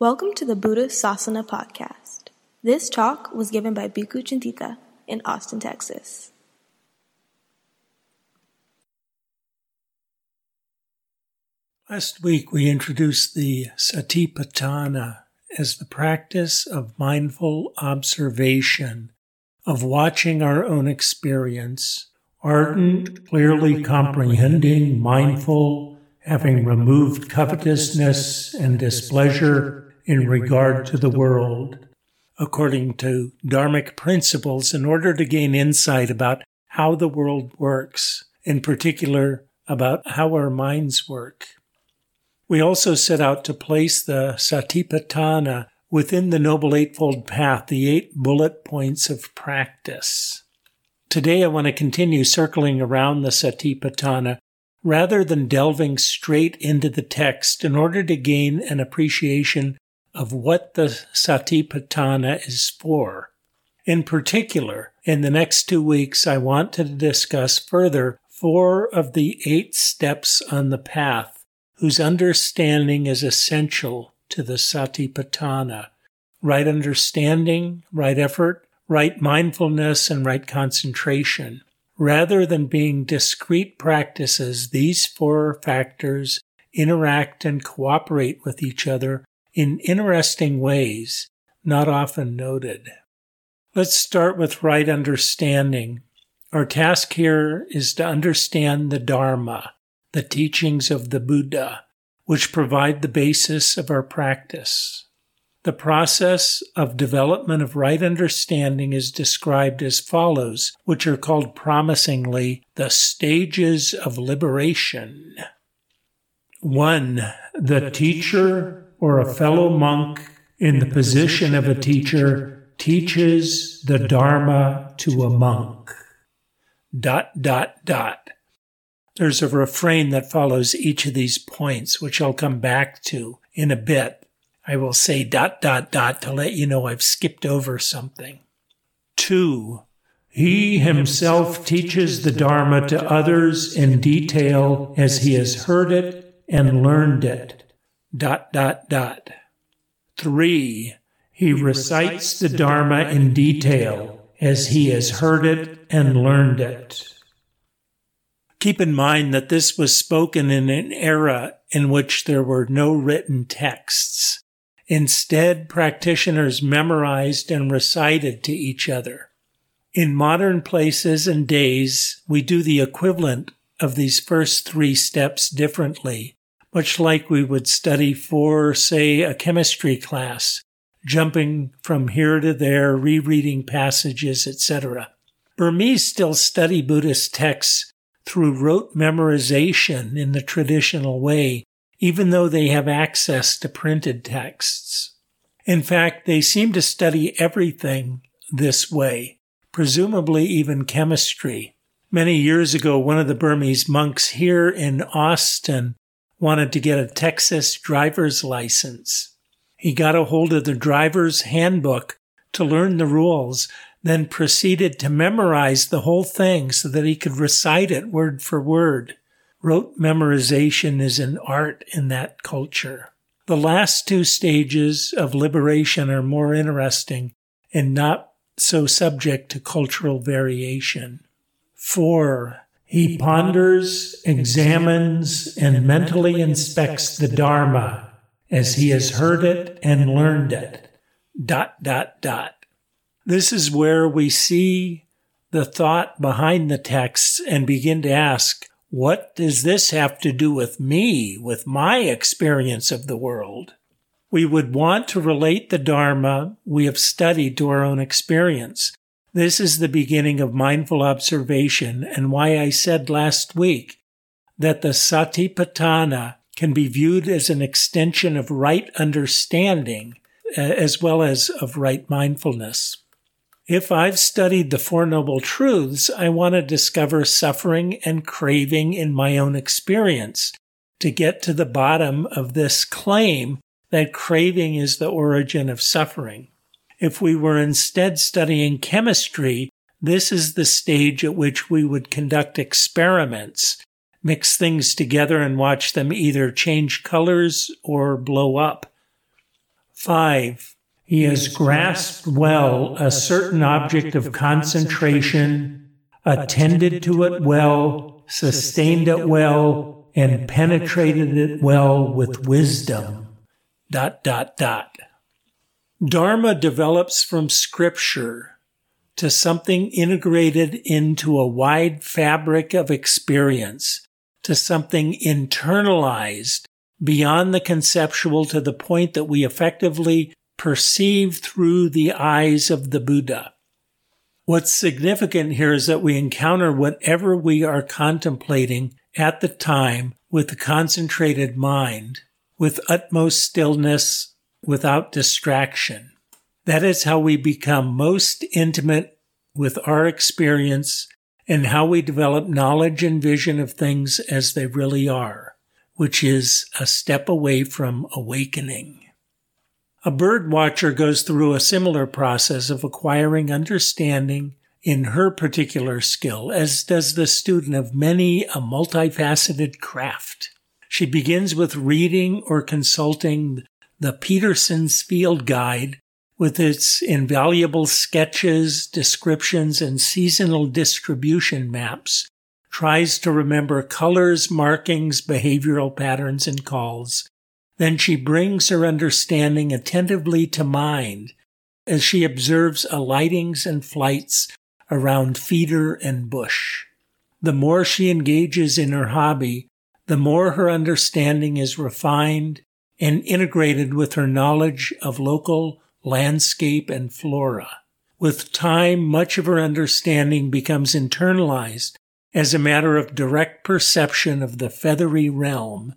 Welcome to the Buddha Sasana podcast. This talk was given by Bhikkhu Cintita in Austin, Texas. Last week we introduced the Satipatthana as the practice of mindful observation, of watching our own experience, ardent, clearly comprehending, mindful, having removed covetousness and displeasure in regard to the world, according to Dharmic principles, in order to gain insight about how the world works, in particular about how our minds work. We also set out to place the Satipatthana within the Noble Eightfold Path, the eight bullet points of practice. Today I want to continue circling around the Satipatthana rather than delving straight into the text in order to gain an appreciation of what the Satipatthana is for. In particular, in the next two weeks, I want to discuss further four of the eight steps on the path whose understanding is essential to the Satipatthana right understanding, right effort, right mindfulness, and right concentration. Rather than being discrete practices, these four factors interact and cooperate with each other in interesting ways not often noted. Let's start with right understanding. Our task here is to understand the Dharma, the teachings of the Buddha, which provide the basis of our practice. The process of development of right understanding is described as follows, which are called promisingly the stages of liberation. 1. The teacher or a fellow monk in the position of a teacher teaches the Dharma to a monk. Dot, dot, dot. There's a refrain that follows each of these points, which I'll come back to in a bit. I will say dot, dot, dot to let you know I've skipped over something. Two, he himself teaches the Dharma to others in detail as he has heard it and learned it dot, dot, dot. Three, he recites the Dharma in detail as he has heard it and learned it. Keep in mind that this was spoken in an era in which there were no written texts. Instead, practitioners memorized and recited to each other. In modern places and days, we do the equivalent of these first three steps differently much like we would study for, say, a chemistry class, jumping from here to there, rereading passages, etc. Burmese still study Buddhist texts through rote memorization in the traditional way, even though they have access to printed texts. In fact, they seem to study everything this way, presumably even chemistry. Many years ago, one of the Burmese monks here in Austin wanted to get a Texas driver's license. He got a hold of the driver's handbook to learn the rules, then proceeded to memorize the whole thing so that he could recite it word for word. Rote memorization is an art in that culture. The last two stages of liberation are more interesting and not so subject to cultural variation. Four, he ponders, examines, and mentally inspects the Dharma as he has heard it and learned it. Dot, dot, dot. This is where we see the thought behind the texts and begin to ask, what does this have to do with me, with my experience of the world? We would want to relate the Dharma we have studied to our own experience. This is the beginning of mindful observation and why I said last week that the Satipatthana can be viewed as an extension of right understanding as well as of right mindfulness. If I've studied the Four Noble Truths, I want to discover suffering and craving in my own experience to get to the bottom of this claim that craving is the origin of suffering. If we were instead studying chemistry, this is the stage at which we would conduct experiments, mix things together and watch them either change colors or blow up. 5. He has grasped well a certain object of concentration, attended to it well, sustained it well, and penetrated it well with wisdom. Dot, dot, dot. Dharma develops from scripture to something integrated into a wide fabric of experience, to something internalized beyond the conceptual to the point that we effectively perceive through the eyes of the Buddha. What's significant here is that we encounter whatever we are contemplating at the time with a concentrated mind, with utmost stillness, without distraction. That is how we become most intimate with our experience and how we develop knowledge and vision of things as they really are, which is a step away from awakening. A bird watcher goes through a similar process of acquiring understanding in her particular skill, as does the student of many a multifaceted craft. She begins with reading or consulting the Peterson's Field Guide with its invaluable sketches, descriptions, and seasonal distribution maps, tries to remember colors, markings, behavioral patterns, and calls. Then she brings her understanding attentively to mind as she observes alightings and flights around feeder and bush. The more she engages in her hobby, the more her understanding is refined and integrated with her knowledge of local landscape and flora. With time, much of her understanding becomes internalized as a matter of direct perception of the feathery realm,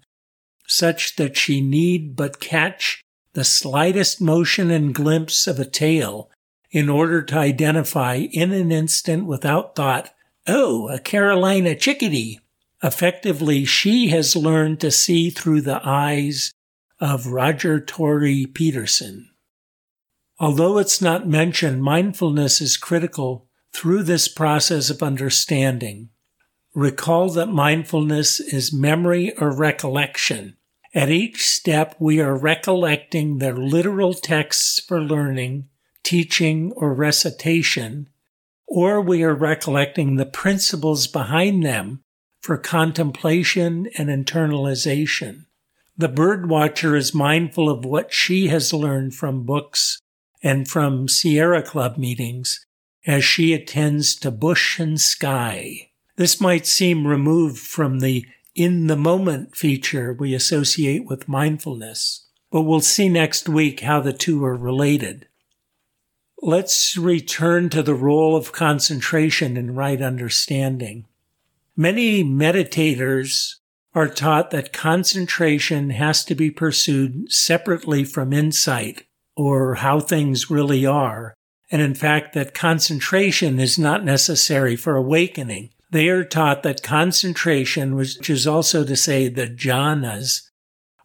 such that she need but catch the slightest motion and glimpse of a tail in order to identify in an instant without thought, oh, a Carolina chickadee. Effectively, she has learned to see through the eyes of Roger Tory Peterson. Although it's not mentioned, mindfulness is critical through this process of understanding. Recall that mindfulness is memory or recollection. At each step, we are recollecting the literal texts for learning, teaching, or recitation, or we are recollecting the principles behind them for contemplation and internalization. The birdwatcher is mindful of what she has learned from books and from Sierra Club meetings as she attends to bush and sky. This might seem removed from the in the moment feature we associate with mindfulness, but we'll see next week how the two are related. Let's return to the role of concentration in right understanding. Many meditators are taught that concentration has to be pursued separately from insight or how things really are. And in fact, that concentration is not necessary for awakening. They are taught that concentration, which is also to say the jhanas,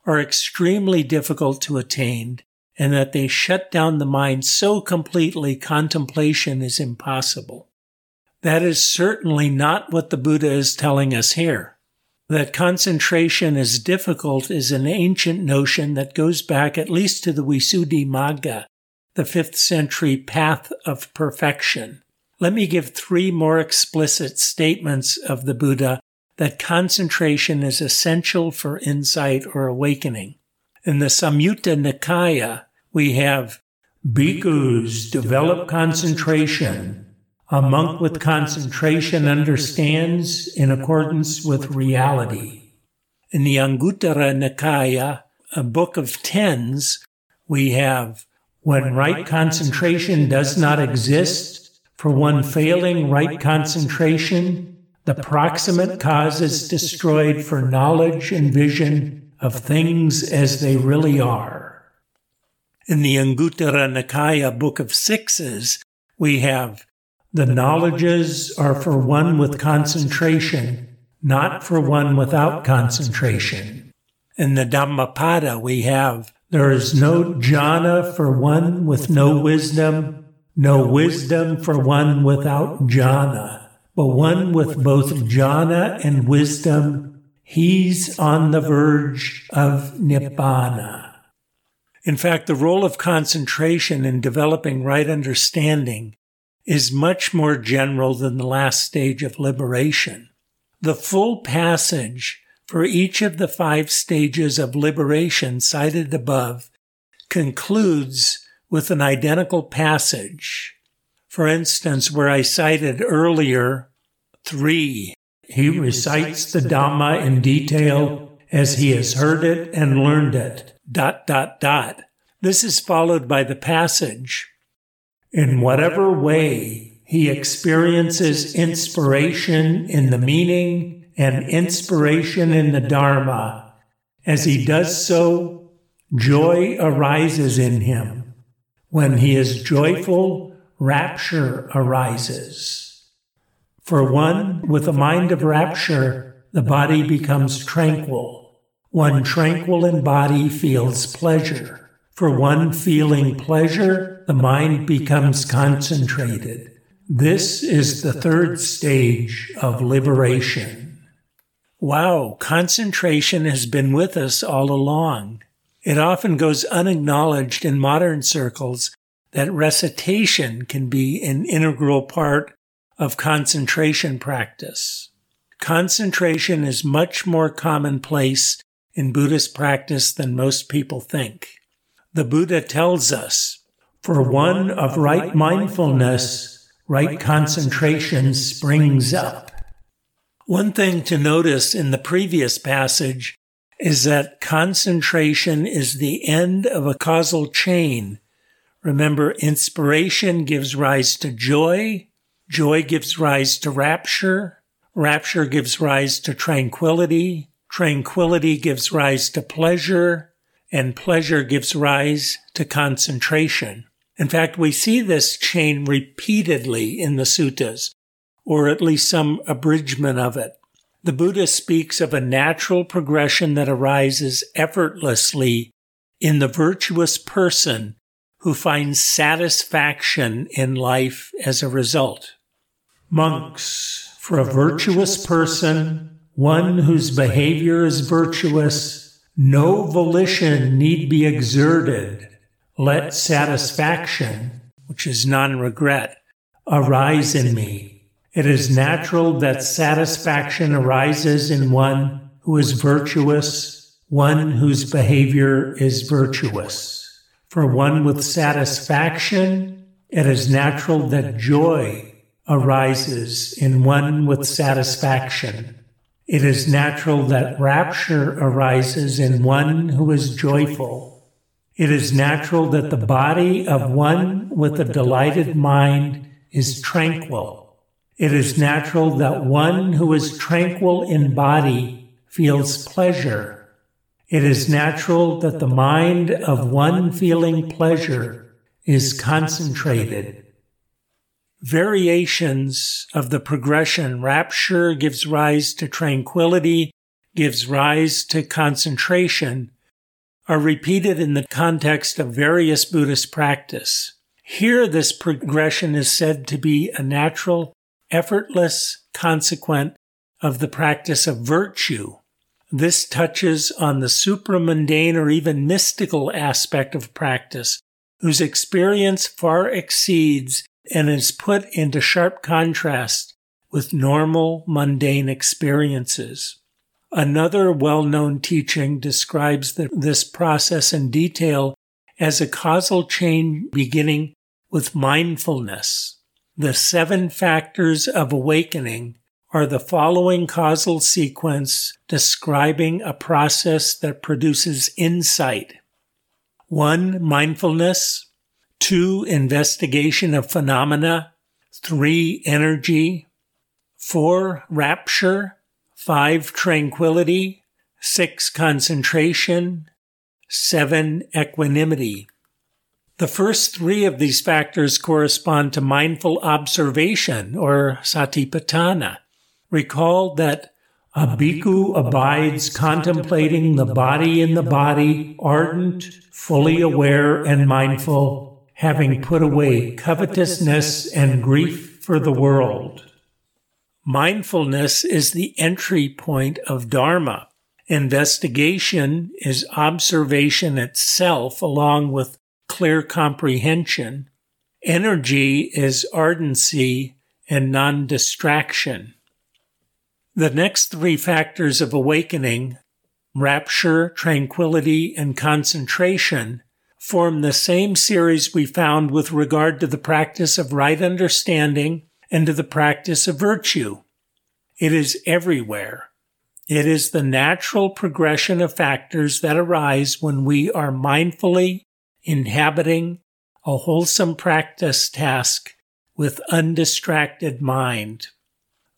are extremely difficult to attain and that they shut down the mind so completely contemplation is impossible. That is certainly not what the Buddha is telling us here. That concentration is difficult is an ancient notion that goes back at least to the Visuddhimagga, the fifth century path of perfection. Let me give three more explicit statements of the Buddha that concentration is essential for insight or awakening. In the Samyutta Nikaya, we have bhikkhus develop concentration a monk with concentration understands in accordance with reality. In the Anguttara Nikaya, a book of tens, we have when right concentration does not exist, for one failing right concentration, the proximate cause is destroyed for knowledge and vision of things as they really are. In the Anguttara Nikaya Book of Sixes, we have the knowledges are for one with concentration, not for one without concentration. In the Dhammapada, we have there is no jhana for one with no wisdom, no wisdom for one without jhana, but one with both jhana and wisdom, he's on the verge of nibbana. In fact, the role of concentration in developing right understanding is much more general than the last stage of liberation. The full passage for each of the five stages of liberation cited above concludes with an identical passage. For instance, where I cited earlier three, he recites the Dhamma in detail as he has heard it and learned it. Dot, dot, dot. This is followed by the passage in whatever way he experiences inspiration in the meaning and inspiration in the Dharma, as he does so, joy arises in him. When he is joyful, rapture arises. For one with a mind of rapture, the body becomes tranquil. One tranquil in body feels pleasure. For one feeling pleasure, the mind becomes concentrated. This is the third stage of liberation. Wow, concentration has been with us all along. It often goes unacknowledged in modern circles that recitation can be an integral part of concentration practice. Concentration is much more commonplace in Buddhist practice than most people think. The Buddha tells us, for one of right mindfulness, right concentration springs up. One thing to notice in the previous passage is that concentration is the end of a causal chain. Remember, inspiration gives rise to joy, joy gives rise to rapture, rapture gives rise to tranquility, tranquility gives rise to pleasure, and pleasure gives rise to concentration. In fact, we see this chain repeatedly in the suttas, or at least some abridgment of it. The Buddha speaks of a natural progression that arises effortlessly in the virtuous person who finds satisfaction in life as a result. Monks, for a virtuous person, one whose behavior is virtuous, no volition need be exerted. Let satisfaction, which is non regret, arise in me. It is natural that satisfaction arises in one who is virtuous, one whose behavior is virtuous. For one with satisfaction, it is natural that joy arises in one with satisfaction. It is natural that rapture arises in one who is joyful. It is natural that the body of one with a delighted mind is tranquil. It is natural that one who is tranquil in body feels pleasure. It is natural that the mind of one feeling pleasure is concentrated variations of the progression. Rapture gives rise to tranquility, gives rise to concentration, are repeated in the context of various Buddhist practice. Here, this progression is said to be a natural, effortless consequent of the practice of virtue. This touches on the supramundane or even mystical aspect of practice, whose experience far exceeds and is put into sharp contrast with normal mundane experiences. Another well-known teaching describes the, this process in detail as a causal chain beginning with mindfulness. The seven factors of awakening are the following causal sequence describing a process that produces insight. One, mindfulness. Two, investigation of phenomena. Three, energy. Four, rapture. Five, tranquility. Six, concentration. Seven, equanimity. The first three of these factors correspond to mindful observation or satipatthana. Recall that a bhikkhu abides contemplating the body in the body, ardent, fully aware, and mindful, having put away covetousness and grief for the world. Mindfulness is the entry point of Dharma. Investigation is observation itself along with clear comprehension. Energy is ardency and non distraction. The next three factors of awakening, rapture, tranquility, and concentration, form the same series we found with regard to the practice of right understanding and to the practice of virtue. It is everywhere. It is the natural progression of factors that arise when we are mindfully inhabiting a wholesome practice task with undistracted mind.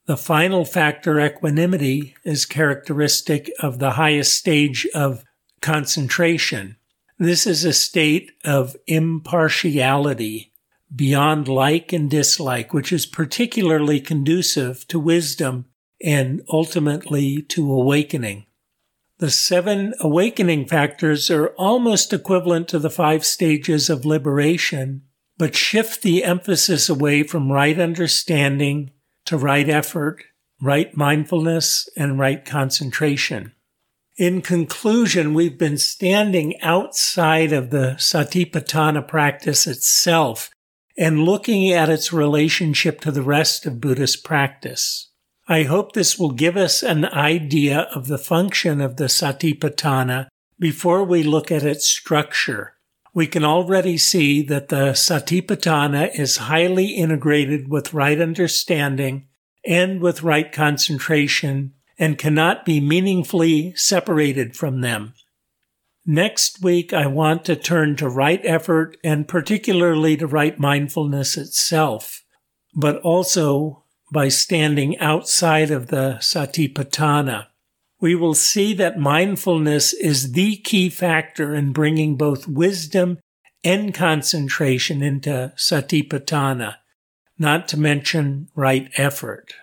The final factor, equanimity, is characteristic of the highest stage of concentration. This is a state of impartiality beyond like and dislike, which is particularly conducive to wisdom and ultimately to awakening. The seven awakening factors are almost equivalent to the five stages of liberation, but shift the emphasis away from right understanding to right effort, right mindfulness, and right concentration. In conclusion, we've been standing outside of the Satipatthana practice itself and looking at its relationship to the rest of Buddhist practice. I hope this will give us an idea of the function of the Satipatthana before we look at its structure. We can already see that the Satipatthana is highly integrated with right understanding and with right concentration and cannot be meaningfully separated from them. Next week, I want to turn to right effort and particularly to right mindfulness itself, but also by standing outside of the Satipatthana. We will see that mindfulness is the key factor in bringing both wisdom and concentration into Satipatthana, not to mention right effort.